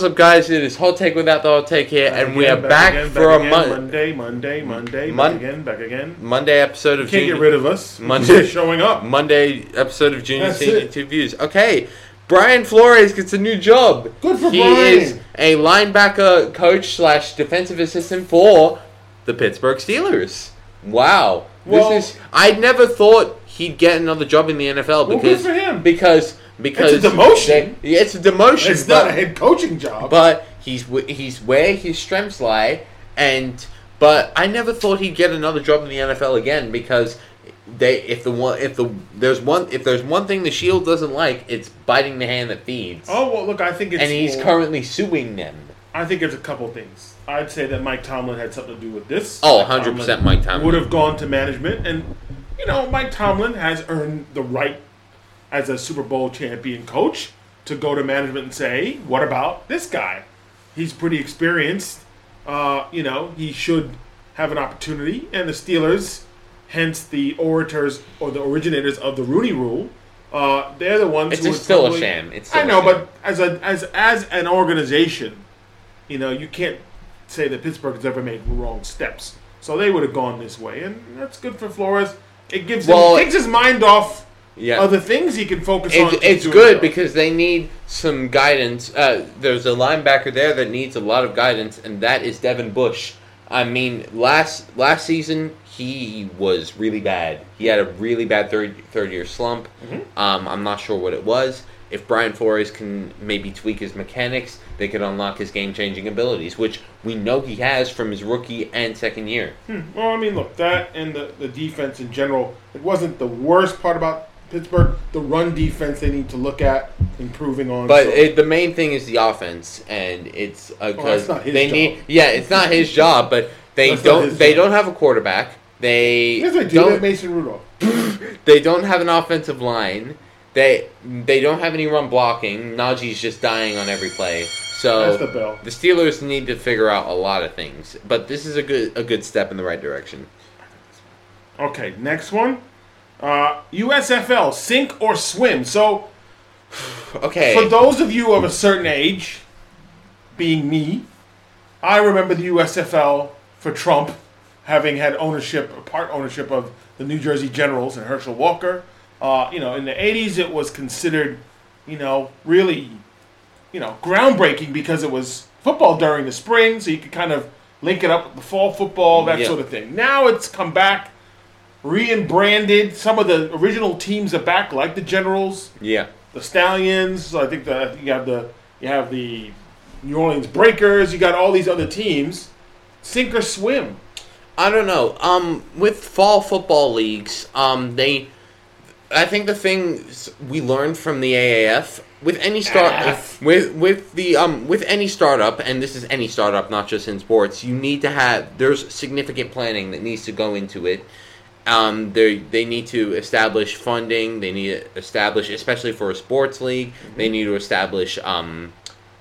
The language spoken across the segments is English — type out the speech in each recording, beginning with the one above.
What's up, guys? It is Hot Take Without the Hot Take here, Back and we again, are back, again, for back a again, mon- Monday, Monday, Monday, Mon- back again, back again. Monday episode of Can't get rid of us. Mm-hmm. Monday- Monday showing up. Monday episode of Junior That's Senior it. Two Views. Okay, Brian Flores gets a new job. Good for he Brian. is a linebacker coach slash defensive assistant for the Pittsburgh Steelers. Wow, Well- this is. I never thought he'd get another job in the NFL Well, good because for him. because because It's a demotion. they- it's a demotion. It's but- not a head coaching job. but he's he's where his strengths lie, and but I never thought he'd get another job in the NFL again because they if the one if the there's one if there's one thing the Shield doesn't like it's biting the hand that feeds, oh well, look, I think it's. and he's well, currently suing them. I think it's a couple things. I'd say that Mike Tomlin had something to do with this. Oh, 100% Mike Tomlin. would have gone to management, and you know, Mike Tomlin has earned the right as a Super Bowl champion coach to go to management and say, "What about this guy? He's pretty experienced. Uh, you know, he should have an opportunity." And the Steelers, hence the orators or the originators of the Rooney Rule, uh, they're the ones. It's who still a sham. It's still I know, but as a as as an organization, you know, you can't say that Pittsburgh has ever made wrong steps. So they would have gone this way, and that's good for Flores. It gives Well, him takes his mind off Yeah. other things he can focus on. It's good well. because they need some guidance. Uh, there's a linebacker there that needs a lot of guidance, and that is Devin Bush. I mean, last last season he was really bad. He had a really bad third third year slump. Mm-hmm. Um, I'm not sure what it was. If Brian Flores can maybe tweak his mechanics, they could unlock his game changing abilities, which we know he has from his rookie and second year. Well, I mean, look, that and the, the defense in general, it wasn't the worst part about Pittsburgh. The run defense they need to look at improving on. But so- it, the main thing is the offense, and it's Oh, because not his they job. need. Yeah, it's not his job, but they That's don't. They job. don't have a quarterback. They yes, they do. They have don't. Mason Rudolph. They don't have an offensive line. They they don't have any run blocking. Najee's just dying on every play. So That's the bell. the Steelers need to figure out a lot of things, but this is a good a good step in the right direction. Okay, next one. Uh, USFL, sink or swim. So Okay. For those of you of a certain age, being me, I remember the USFL for Trump having had ownership, part ownership of the New Jersey Generals and Herschel Walker. Uh, you know, in the 80s, it was considered, you know, really, you know, groundbreaking because it was football during the spring, so you could kind of link it up with the fall football, that sort of thing. Now it's come back, re-branded. Some of the original teams are back, like the Generals yeah. the Stallions. I think that you have the you have the New Orleans Breakers. You got all these other teams. Sink or swim. I don't know. Um, with fall football leagues, um, they, I think the things we learned from the AAF with any start AAF. with with the um with any startup, and this is any startup, not just in sports. You need to have there's significant planning that needs to go into it. Um, they they need to establish funding. They need to establish, especially for a sports league, they need to establish um,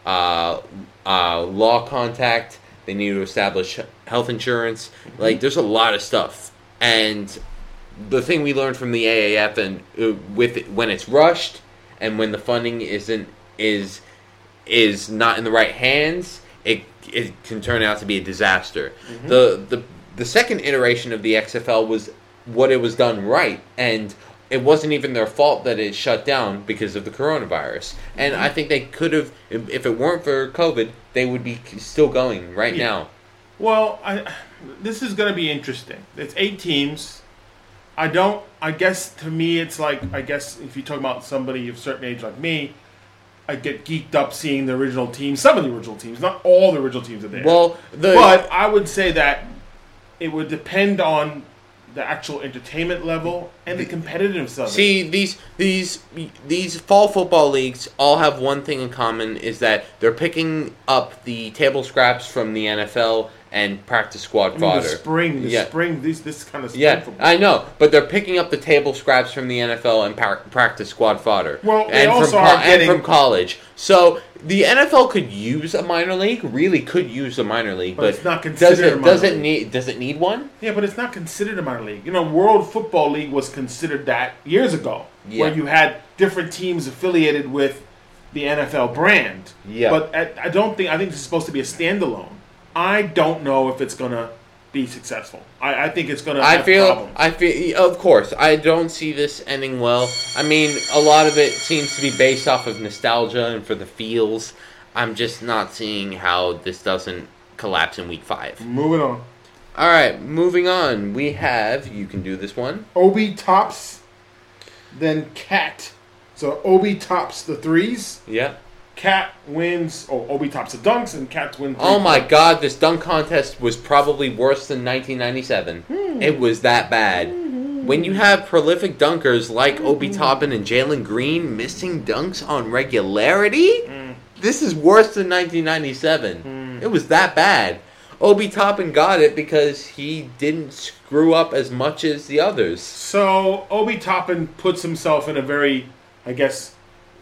uh, uh, law contact. They need to establish health insurance. Like, there's a lot of stuff. And the thing we learned from the AAF and uh, with it, when it's rushed and when the funding isn't is is not in the right hands, it it can turn out to be a disaster. The the the second iteration of the XFL was what it was done right and it wasn't even their fault that it shut down because of the coronavirus. And mm-hmm. I think they could have if if it weren't for COVID, they would be still going right Yeah. now. Well, I, this is going to be interesting. It's eight teams. I don't. I guess to me, it's like I guess if you talk about somebody of a certain age like me, I get geeked up seeing the original teams. Some of the original teams, not all the original teams are there. Well, the but I would say that it would depend on the actual entertainment level and the competitiveness of it. See these these these fall football leagues all have one thing in common is that they're picking up the table scraps from the NFL and practice squad I fodder. the spring, the Yeah. spring, this this kind of spring Yeah. I know, but they're picking up the table scraps from the NFL and par- practice squad fodder. Well, and also from are and from college. So the NFL could use a minor league, really could use a minor league, But but, it's not does considered a it minor does it need does it need one? Yeah, but it's not considered a minor league. You know, World Football League was considered that years ago, where you had different teams affiliated with the NFL brand. Yeah. But I, I don't think I think this is supposed to be a standalone. I don't know if it's gonna be successful. I, I think it's gonna. I have feel, problems. I feel, of course, I don't see this ending well. I mean, a lot of it seems to be based off of nostalgia and for the feels. I'm just not seeing how this doesn't collapse in week five. Moving on. All right, moving on. We have you can do this one. Obi tops, then Cat. So Obi tops the threes. Yeah. Cat wins. Oh, Obi tops the dunks, and Cat wins. Oh my God, this dunk contest was probably worse than 1997. Hmm. It was that bad. When you have prolific dunkers like Obi Toppin and Jalen Green missing dunks on regularity, Hmm. this is worse than 1997. It was that bad. Obi Toppin got it because he didn't screw up as much as the others. So Obi Toppin puts himself in a very, I guess,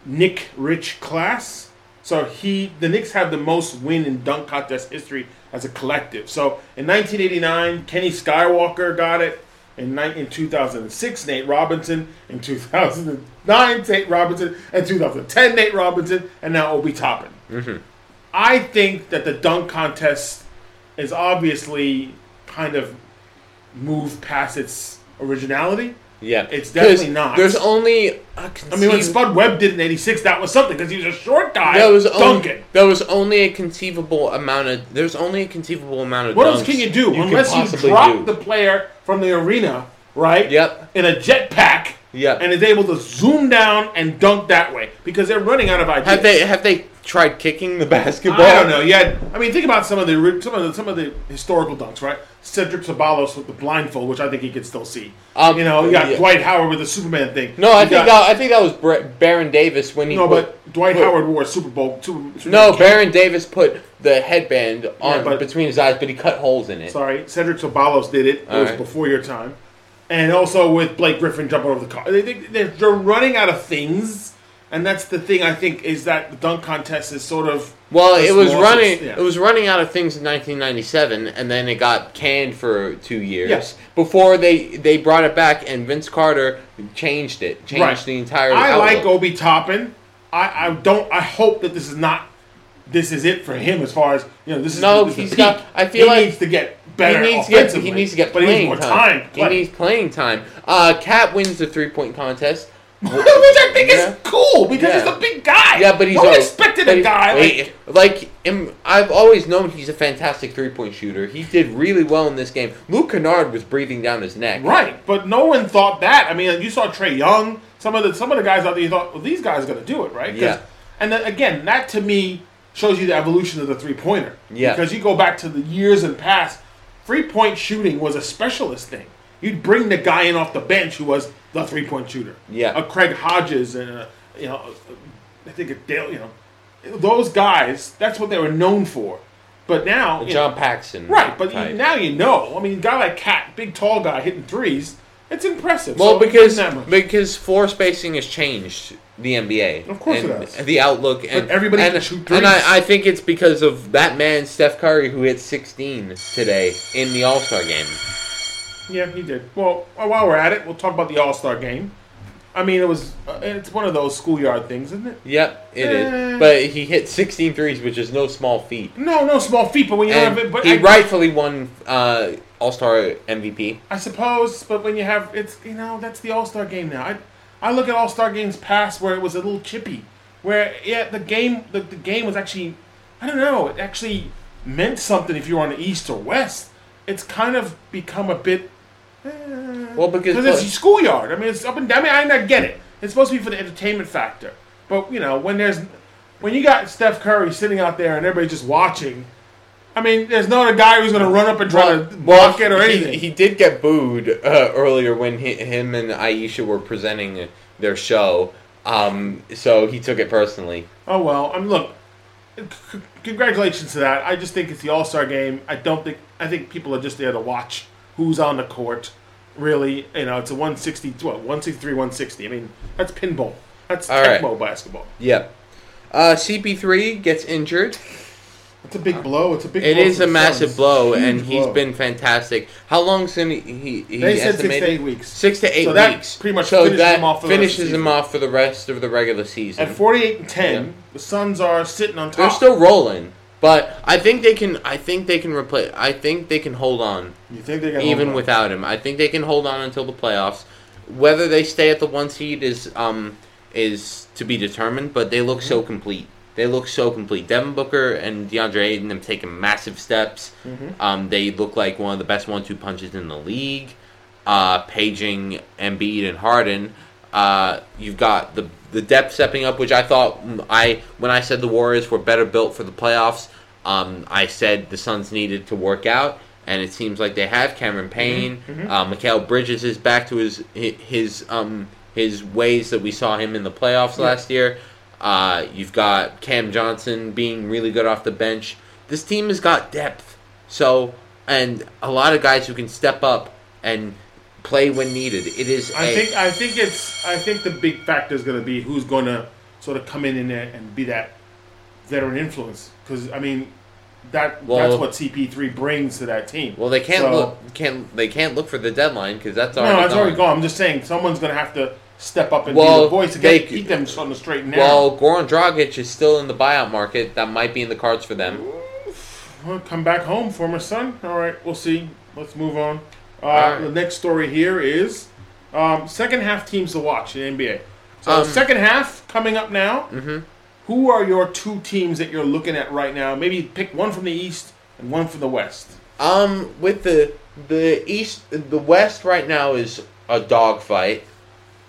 Nick rich class. So he, the Knicks have the most win in dunk contest history as a collective. So in 1989, Kenny Skywalker got it. In, in 2006, Nate Robinson. In 2009, Nate Robinson. In 2010, Nate Robinson. And now Obi Toppin. Mm-hmm. I think that the dunk contest is obviously kind of moved past its originality. Yeah, It's definitely not. There's only I mean, when Spud Webb did in '86, that was something because he was a short guy. That was only dunking. there was only a conceivable amount of there's only a conceivable amount of What else can you do can unless you drop do. the player from the arena, right? Yep. In a jetpack. Yep. And is able to zoom down and dunk that way because they're running out of ideas. Have they have they tried kicking the basketball? I don't know. Yeah, I mean, think about some of the some of the some of the historical dunks, right? Cedric Ceballos with the blindfold, which I think he could still see. Um, you know, you got yeah. Dwight Howard with the Superman thing. No, I You think got- that, I think that was Bre- Baron Davis when he no, put, but Dwight put- Howard wore a Super Bowl. Super, Superman No, cape. Baron Davis put the headband on but- between his eyes, but he cut holes in it. Sorry, Cedric Ceballos did it. It was Alright. before your time. And also with Blake Griffin jumping over the car. They, they, they're, they're running out of things. And that's the thing I think is that the dunk contest is sort of. Well, it was small- running. yeah. It was running out of things in 1997, and then it got canned for two years Yes. before they they brought it back, and Vince Carter changed it, changed Right. the entire. I outlook. like Obi Toppin. I, I don't. I hope that this is not. This is it for him as far as you know. This is No, this he's got- I feel he like needs to get better. he needs to get he needs to get but he needs more time. time. He needs playing time. Uh, Cat wins the three point contest. which I think Yeah. is cool because Yeah. he's a big guy. Yeah, but he's no one expected a guy like like him. I've always known he's a fantastic three point shooter. He did really well in this game. Luke Kennard was breathing down his neck. Right, but no one thought that. I mean, you saw Trae Young. Some of the some of the guys out there, you thought, well, these guys are going to do it, right? Yeah. And then, again, that to me shows you the evolution of the three pointer. Yeah. Because you go back to the years and past, three point shooting was a specialist thing. You'd bring the guy in off the bench who was the three point shooter. Yeah. A Craig Hodges and a, you know, I think a Dale. You know, those guys. That's what they were known for. But now, you know, John Paxson. Right, but you, now you know. I mean, a guy like Cat, big tall guy hitting threes, it's impressive. Well, So, because because floor spacing has changed the NBA. Of course it and has. The outlook and everybody and, and. I, I think it's because of that man Steph Curry who hit 16 today in the All Star game. Yeah, he did. Well, while we're at it, we'll talk about the All Star game. I mean, it was uh, it's one of those schoolyard things, isn't it? Yep, it is. Eh. But he hit 16 threes, which is no small feat. No, no small feat, but when you And have it, but he I, rightfully won uh, All Star MVP. I suppose, but when you have it's you know that's the All Star game now. I I look at All Star games past where it was a little chippy, where yeah the game the, the game was actually I don't know it actually meant something if you were on the East or West. It's kind of become a bit. Well, because because it's schoolyard. I mean, it's up and down. I mean, I get it. It's supposed to be for the entertainment factor, but you know when there's when you got Steph Curry sitting out there and everybody just watching. I mean, there's not a guy who's going to run up and try to block it or he- anything. He, did get booed uh, earlier when he, him and Ayesha were presenting their show. Um, so he took it personally. Oh well, I mean, look. c- Congratulations to that. I just think it's the All Star game. I don't think I think people are just there to watch who's on the court. Really, you know, it's a 160, what 163, 160. I mean, that's pinball. That's All right. Basketball. Yep. Uh, CP3 gets injured. It's a big blow. It's a big. It blow is a massive Suns. blow, Huge and he's blow. been fantastic. How long since he he, he They said six to eight weeks. Six to eight So that weeks. pretty much so finishes that him off for finishes him off for the rest of the regular season. At forty-eight and ten, Yeah. the Suns are sitting on top. They're still rolling, but I think they can. I think they can replace. I think they can hold on You think they can even hold on? without him. I think they can hold on until the playoffs. Whether they stay at the one seed is um is to be determined, but they look Mm-hmm. so complete. They look so complete. Devin Booker and DeAndre Ayton have taken massive steps. Mm-hmm. Um, they look like one of the best one-two punches in the league. Uh, paging Embiid and Harden. Uh, you've got the the depth stepping up, which I thought mm, I when I said the Warriors were better built for the playoffs. Um, I said the Suns needed to work out, and it seems like they have. Cameron Payne, uh, Mikal Bridges is back to his his um his ways that we saw him in the playoffs Yeah. last year. Uh, you've got Cam Johnson being really good off the bench. This team has got depth, so and a lot of guys who can step up and play when needed. It is. I a- think I think it's I think the big factor is going to be who's going to sort of come in in there and be that veteran influence because I mean that Well- that's what CP3 brings to that team. Well, they can't So- look. Can't they can't look for the deadline because that's No, already it's gone. already gone. I'm just saying someone's going to have to step up and be the voice again, they- keep them on the straight and narrow. Well, Goran Dragic is still in the buyout market. That might be in the cards for them. Well, come back home, former son. All right, we'll see. Let's move on. Uh, right. The next story here is um, second half teams to watch in NBA. So Um, second half coming up now. Mhm. Who are your two teams that you're looking at right now? Maybe pick one from the East and one from the West. Um, with the the East, the West right now is a dogfight.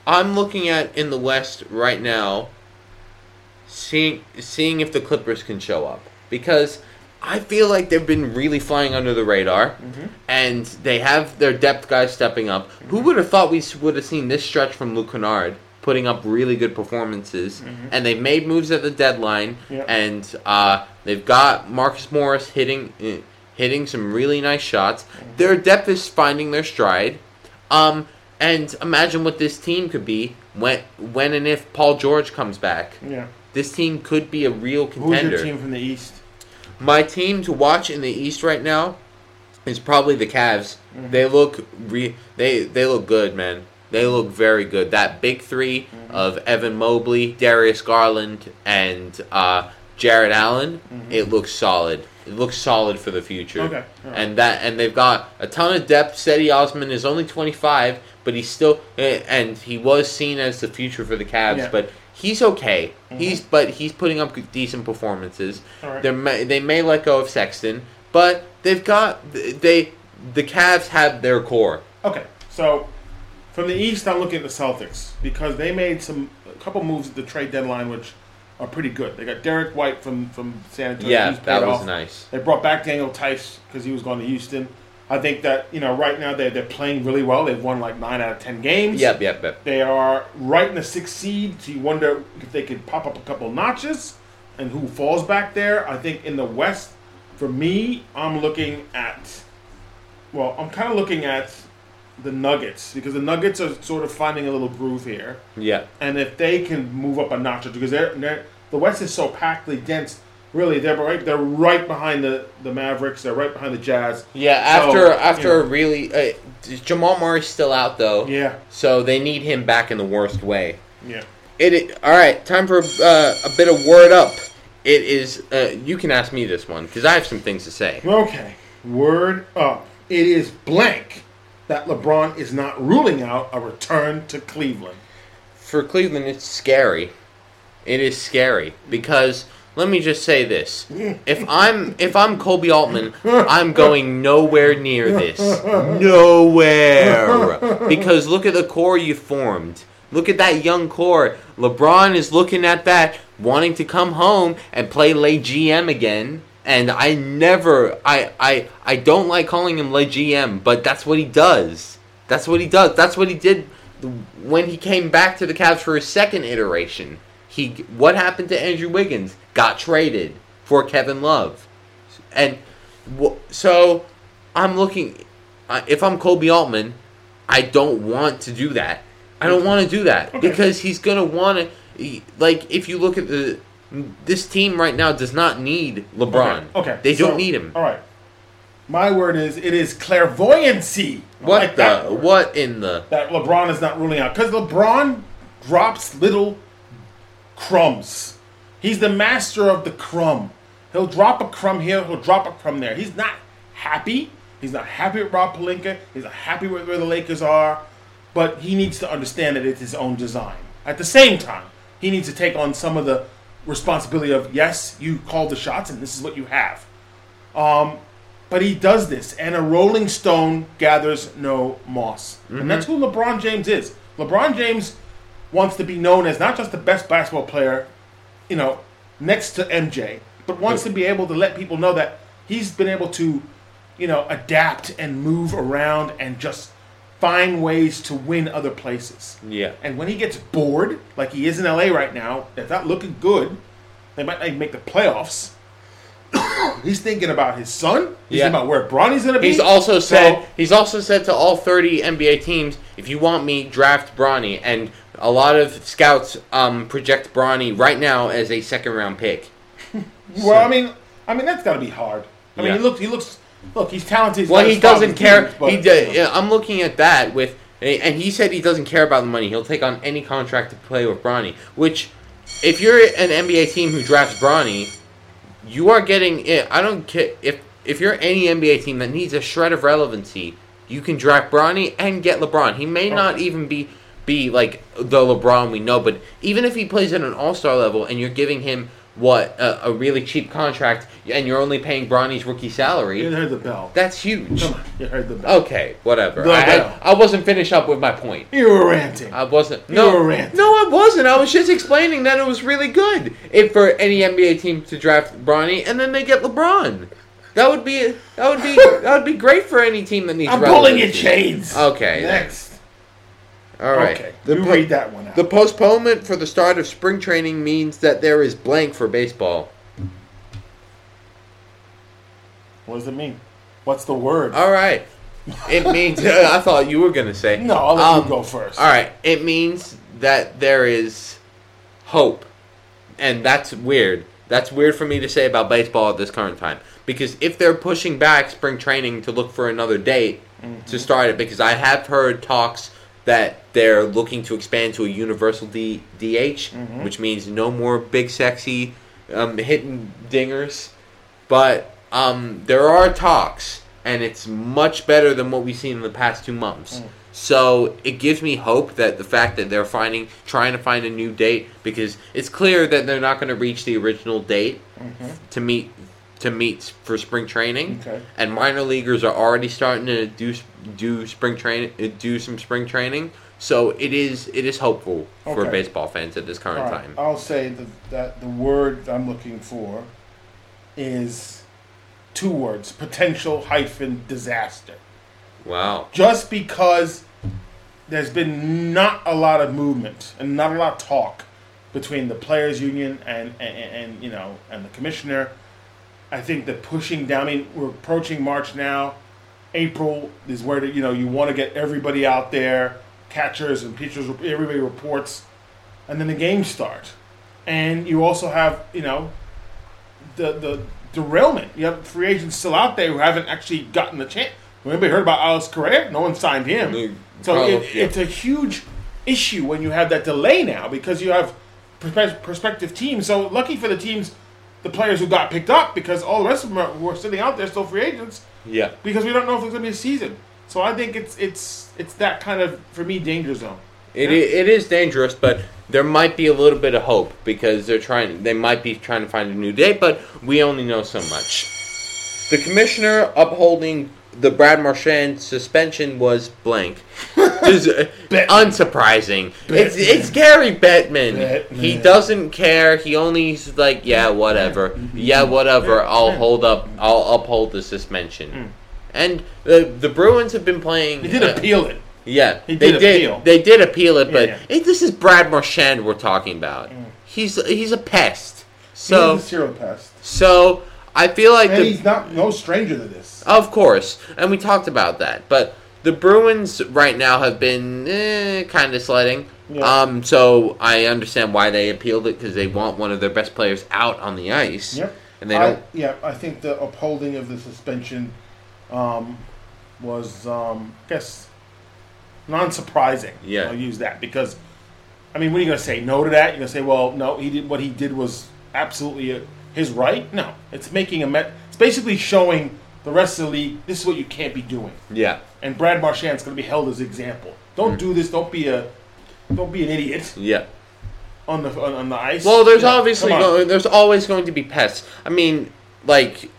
I'm looking at in the West right now, seeing seeing if the Clippers can show up because I feel like they've been really flying under the radar, and they have their depth guys stepping up. Who would have thought we would have seen this stretch from Luke Kennard putting up really good performances? And they've made moves at the deadline, Yeah. and uh, they've got Marcus Morris hitting uh, hitting some really nice shots. Their depth is finding their stride. Um, and imagine what this team could be when when and if Paul George comes back. Yeah. This team could be a real contender. Who's your team from the East? My team to watch in the East right now is probably the Cavs. Mm-hmm. They look re- they they look good, man. They look very good. That big 3 mm-hmm. of Evan Mobley, Darius Garland, and uh, Jarrett Allen. Mm-hmm. It looks solid. It looks solid for the future. Okay, right. And that and they've got a ton of depth. Cedi Osman is only 25, but he's still eh, and he was seen as the future for the Cavs, Yeah. but he's okay. He's but he's putting up decent performances. Right. They may they may let go of Sexton, but they've got they the Cavs have their core. Okay, so from the East, I'm looking at the Celtics because they made some a couple moves at the trade deadline, which are pretty good. They got Derrick White from from San Antonio. Yeah, that was off. nice. They brought back Daniel Theis because he was going to Houston. I think that you know right now they're they're playing really well. They've won like nine out of ten games. Yep, yep, yep. They are right in the sixth seed, so you wonder if they could pop up a couple notches and who falls back there. I think in the West, for me, I'm looking at, well, I'm kind of looking at the Nuggets because the Nuggets are sort of finding a little groove here. Yeah. And if they can move up a notch, because they're, they're the West is so packedly dense. Really, they're right. They're right behind the, the Mavericks. They're right behind the Jazz. Yeah, So, after you after know. a really uh, Jamal Murray's still out though. Yeah, So they need him back in the worst way. yeah. It, it all right. Time for uh, a bit of word up. It is. Uh, you can ask me this one because I have some things to say. Okay, word up. It is blank that LeBron is not ruling out a return to Cleveland. For Cleveland, it's scary. It is scary because let me just say this: if I'm if I'm Koby Altman, I'm going nowhere near this. Nowhere because look at the core you formed. Look at that young core. LeBron is looking at that, wanting to come home and play lay GM again. And I never, I, I, I don't like calling him lay GM, but that's what he does. That's what he does. That's what he did when he came back to the Cavs for his second iteration. He, what happened to Andrew Wiggins? Got traded for Kevin Love, and so I'm looking. If I'm Koby Altman, I don't want to do that. I don't want to do that Okay. because he's gonna want to. Like if you look at the this team right now does not need LeBron. Okay. okay. They so, don't need him. All right. My word is it is clairvoyancy. What like the? What in the? That LeBron is not ruling out because LeBron drops little crumbs. He's the master of the crumb. He'll drop a crumb here. He'll drop a crumb there. He's not happy. He's not happy with Rob Pelinka. He's not happy with where the Lakers are. But he needs to understand that it's his own design. At the same time, he needs to take on some of the responsibility of yes, you called the shots and this is what you have. Um, but he does this, and a rolling stone gathers no moss. Mm-hmm. And that's who LeBron James is. LeBron James wants to be known as not just the best basketball player, you know, next to MJ, but wants to be able to let people know that he's been able to, you know, adapt and move around and just find ways to win other places. Yeah. And when he gets bored, like he is in LA right now, that's not looking good. They might not make the playoffs. he's thinking about his son. He's yeah. thinking about where Bronny's going to be. He's also said so, he's also said to all 30 NBA teams, if you want me, draft Bronny. And a lot of scouts um, project Bronny right now as a second round pick. well, so. I mean, I mean that's got to be hard. I mean, he looks he looks look, he's talented. He's well, he doesn't care. Teams, but, he does, yeah, I'm looking at that with, and he said he doesn't care about the money. He'll take on any contract to play with Bronny. Which, if you're an NBA team who drafts Bronny, you are getting. I don't care if if you're any NBA team that needs a shred of relevancy. You can draft Bronny and get LeBron. He may not even be be like the LeBron we know, but even if he plays at an All Star level and you're giving him what a, a, really cheap contract, and you're only paying Bronny's rookie salary. You heard the bell. That's huge. Come on, you heard the bell. Okay, whatever. The I, bell. I, I, wasn't finished up with my point. You were ranting. I wasn't. No, you were ranting. No, I wasn't. I was just explaining that it was really good if for any NBA team to draft Bronny and then they get LeBron. That would be that would be that would be great for any team that needs. I'm pulling your chains. Okay. Next. All right. Okay. The you po- read that one out. The postponement for the start of spring training means that there is blank for baseball. What does it mean? What's the word? All right. It means uh, I thought you were gonna say. No, I'll let um, you go first. All right. It means that there is hope, and that's weird. That's weird for me to say about baseball at this current time because if they're pushing back spring training to look for another date mm-hmm. to start it, because I have heard talks that they're looking to expand to a universal D- DH, mm-hmm. which means no more big sexy um, hitting dingers. But um, there are talks, and it's much better than what we've seen in the past two months. Mm. So it gives me hope that the fact that they're finding, trying to find a new date, because it's clear that they're not going to reach the original date mm-hmm. to meet to meet for spring training. Okay. And minor leaguers are already starting to do do spring training, uh, do some spring training. So it is it is hopeful okay. for baseball fans at this current right. time. I'll say that, that the word I'm looking for is two words: potential hyphen disaster. Wow. Just because there's been not a lot of movement and not a lot of talk between the players union and, and, and you know and the commissioner I think that pushing down. I mean, we're approaching March now. April is where you know you want to get everybody out there, catchers and pitchers. Everybody reports, and then the games start, and you also have you know the the derailment. You have free agents still out there who haven't actually gotten the chance. Anybody heard about Alex Correa? No one signed him. So it, it's a huge issue when you have that delay now because you have prospective teams. So lucky for the teams the players who got picked up because all the rest of them are, who are sitting out there still free agents. Yeah. Because we don't know if there's going to be a season. So I think it's it's it's that kind of for me danger zone. It, yeah? it is dangerous, but there might be a little bit of hope because they're trying. They might be trying to find a new date, but we only know so much. The commissioner upholding the Brad Marchand suspension was blank. Uh, unsurprising. It's it's Gary Bettman. Bettman. He doesn't care. He only like, yeah, whatever. Yeah, whatever. I'll hold up. I'll uphold the suspension. Mm. And the the Bruins have been playing. He did uh, appeal it. Yeah, he did they appeal. did. They did appeal it, but yeah, yeah. It, this is Brad Marchand we're talking about. Mm. He's he's a pest. So he's a serial pest. So I feel like and the, he's not no stranger to this. Of course, and we talked about that, but the Bruins right now have been eh, kind of sledding. Yeah. Um, so I understand why they appealed it because they want one of their best players out on the ice. Yep. And they I, don't. yeah, I think the upholding of the suspension um, was, um, I guess, non-surprising. Yeah. I'll use that because, I mean, what are you going to say? No to that? You're going to say, well, no, he did what he did was absolutely his right? No, it's making a met. It's basically showing the rest of the league this is what you can't be doing. Yeah. And Brad Marchand's going to be held as example. Don't Mm. do this. Don't be a, don't be an idiot Yeah. on the on, on the ice. Well, there's Yeah, obviously come on. go, there's always going to be pests. I mean, like,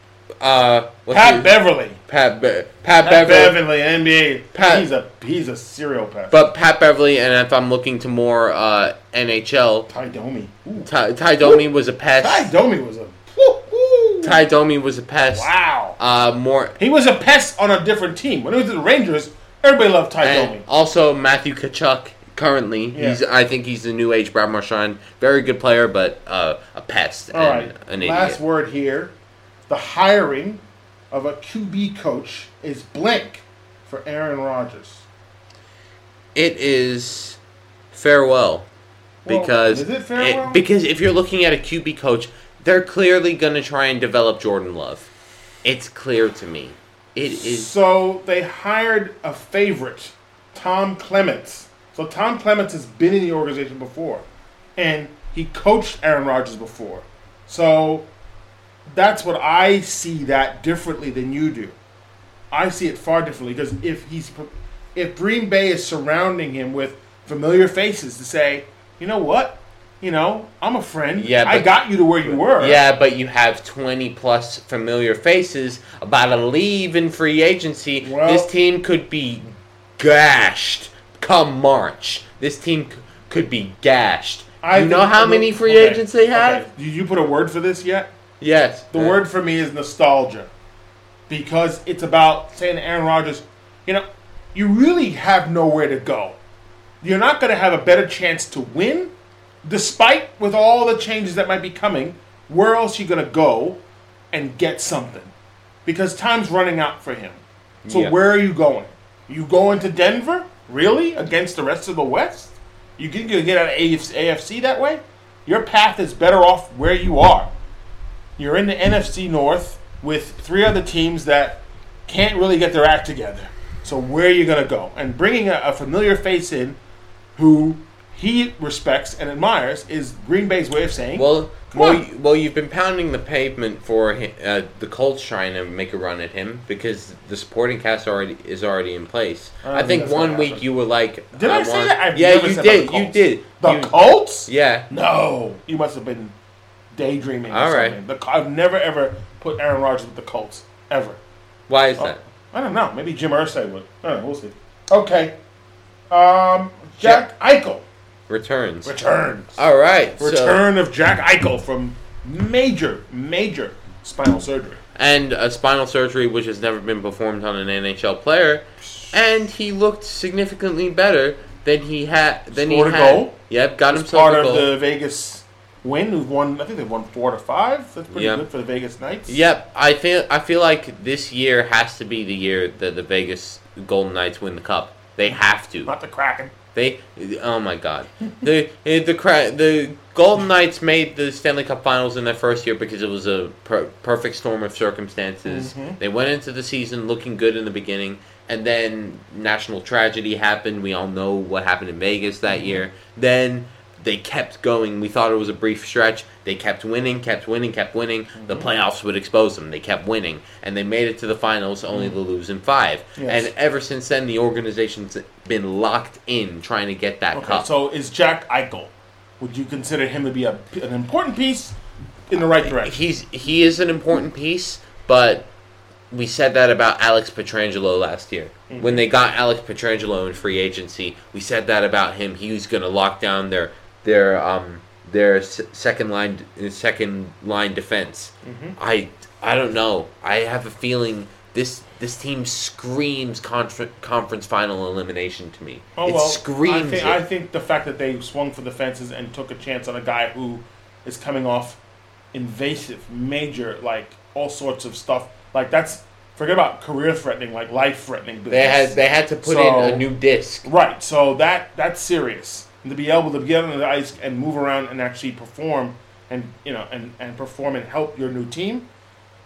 uh, what's Pat his- Beverley. Pat, Be- Pat, Pat Beverley. Beverley, NBA. Pat- he's a he's a serial pest. But Pat Beverley, and if I'm looking to more uh, NHL, Tie Domi. Ooh. Ty, Tie Domi was a pest. Tie Domi was a woo, woo. Tie Domi was a pest. Wow. Uh, more He was a pest on a different team. When he was the Rangers, everybody loved Ty and Domi. also Matthew Tkachuk. Currently, Yeah. he's I think he's the new age Brad Marchand. Very good player, but uh, a pest All and right. an Last word here. The hiring of a QB coach is blank for Aaron Rodgers. It is farewell Well, because is it farewell? because if you're looking at a QB coach, they're clearly going to try and develop Jordan Love. It's clear to me. It is So they hired a favorite, Tom Clements. So Tom Clements has been in the organization before, and he coached Aaron Rodgers before. So that's what I see that differently than you do. I see it far differently because if he's if Green Bay is surrounding him with familiar faces to say, you know what, you know, I'm a friend. Yeah, I got you to where you were. Yeah, but you have 20 plus familiar faces about to leave in free agency. Well- this team could be gashed come March. This team c- could be gashed. I you know how many free okay, agents they have? okay. Did you put a word for this yet? Yes. The word for me is nostalgia. Because it's about saying to Aaron Rodgers, you know, you really have nowhere to go. You're not going to have a better chance to win, despite with all the changes that might be coming. Where else are you going to go and get something? Because time's running out for him. So Yeah. where are you going? You going to Denver? Really? Against the rest of the West? You you'll get out of AFC that way? Your path is better off where you are. You're in the NFC North with three other teams that can't really get their act together. So where are you going to go? And bringing a, a familiar face in who he respects and admires is Green Bay's way of saying, Well, well, you- well, you've been pounding the pavement for hi- uh, the Colts trying to make a run at him because the supporting cast already is already in place. I I, think think one week you were like, Did I say want- that? I've yeah, you did. You did. the You- Colts? Yeah. No, you must have been daydreaming. All right. The, I've never ever put Aaron Rodgers with the Colts ever. Why is Oh, that? I don't know. Maybe Jim Irsay would. I don't know. We'll see. Okay. Um, Jack Eichel Returns. returns. All right. so- Return of Jack Eichel from major, major spinal surgery. and a spinal surgery which has never been performed on an NHL player, and he looked significantly better than he had. Than Scored he a had. goal. Yep, got himself part a of the Vegas win. Who've won? I think they've won four to five. That's pretty Yeah. good for the Vegas Knights. Yep, I feel I feel like this year has to be the year that the Vegas Golden Knights win the cup. They have to. Not the Kraken. They oh my god. the eh, the cra- the Golden Knights made the Stanley Cup Finals in their first year because it was a per- perfect storm of circumstances. Mhm. They went into the season looking good in the beginning and then national tragedy happened. We all know what happened in Vegas that year. Then they kept going. We thought it was a brief stretch. They kept winning, kept winning, kept winning. The playoffs would expose them. They kept winning, and they made it to the finals, only to lose in five. Yes. And ever since then, the organization's been locked in trying to get that Okay, cup. so is Jack Eichel? Would you consider him to be a, an important piece in the right direction? He's he is an important piece, but we said that about Alex Pietrangelo last year. Mm-hmm. When they got Alex Pietrangelo in free agency, we said that about him. He was going to lock down their their um their second line second line defense. Mm-hmm. I I don't know. I have a feeling this this team screams confer- conference final elimination to me. Oh it well, screams I think, it. I think the fact that they swung for the fences and took a chance on a guy who is coming off invasive, major, like all sorts of stuff. Like that's forget about career threatening, like life threatening. They had they had to put So- in a new disc. Right. So that that's serious. And to be able to get on the ice and move around and actually perform and you know and, and perform and help your new team,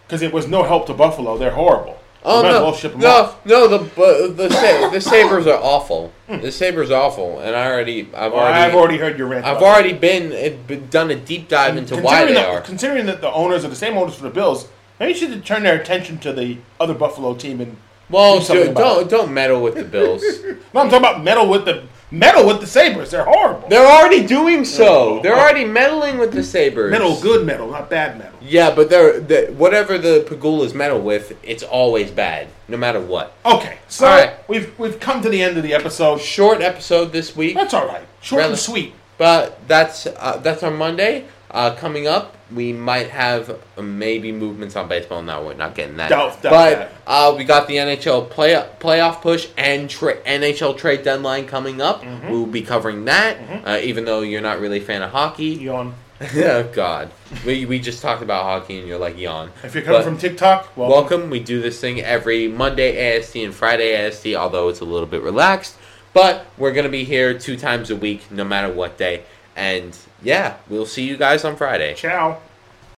because it was no help to Buffalo. They're horrible. Oh You might as no, well ship 'em off. no, no! The the Sa- the Sabres are awful. Hmm. The Sabres are awful, and I already I've Well, already I've already heard your rant. I've about already been, it, been done a deep dive into why they that, are. Considering that the owners are the same owners for the Bills, maybe you should turn their attention to the other Buffalo team and. Well, do something do, don't don't meddle with the Bills. No, I'm talking about meddle with the metal with the Sabres. They're horrible. They're already doing so. Oh. They're already meddling with the Sabres. metal, good metal, not bad metal. Yeah, but they're, they whatever the Pegulas meddle with, it's always bad, no matter what. Okay, so All right. we've we've come to the end of the episode. Short episode this week, That's all right. Short Rel- and sweet. but that's uh, that's our Monday. Uh, coming up, we might have maybe movements on baseball. No, we're not getting that. But. Uh, we got the NHL play playoff push and tra- NHL trade deadline coming up. Mm-hmm. We'll be covering that. Uh, even though you're not really a fan of hockey. Yawn. oh God, we we just talked about hockey and you're like yawn. If you're coming But- from TikTok, well, Welcome. We do this thing every Monday AST and Friday AST, although it's a little bit relaxed. But we're going to be here two times a week, no matter what day. And yeah, we'll see you guys on Friday. ciao.